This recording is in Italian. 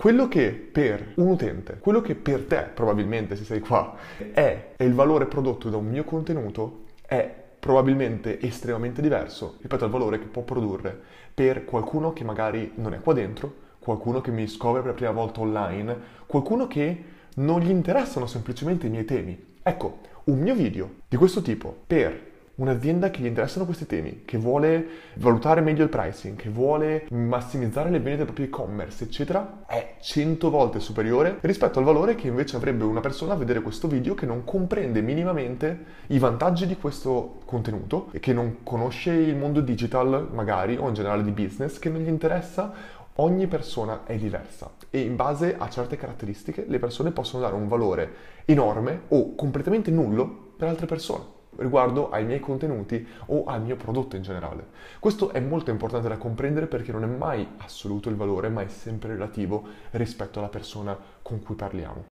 Quello che per un utente, quello che per te probabilmente se sei qua è, è il valore prodotto da un mio contenuto è probabilmente estremamente diverso rispetto al valore che può produrre per qualcuno che magari non è qua dentro, qualcuno che mi scopre per la prima volta online, qualcuno che non gli interessano semplicemente i miei temi. Ecco, un mio video di questo tipo per un'azienda che gli interessano questi temi, che vuole valutare meglio il pricing, che vuole massimizzare le vendite del proprio e-commerce, eccetera, è 100 volte superiore rispetto al valore che invece avrebbe una persona a vedere questo video che non comprende minimamente i vantaggi di questo contenuto e che non conosce il mondo digital magari o in generale di business, che non gli interessa. Ogni persona è diversa e in base a certe caratteristiche le persone possono dare un valore enorme o completamente nullo per altre persone riguardo ai miei contenuti o al mio prodotto in generale. Questo è molto importante da comprendere perché non è mai assoluto il valore, ma è sempre relativo rispetto alla persona con cui parliamo.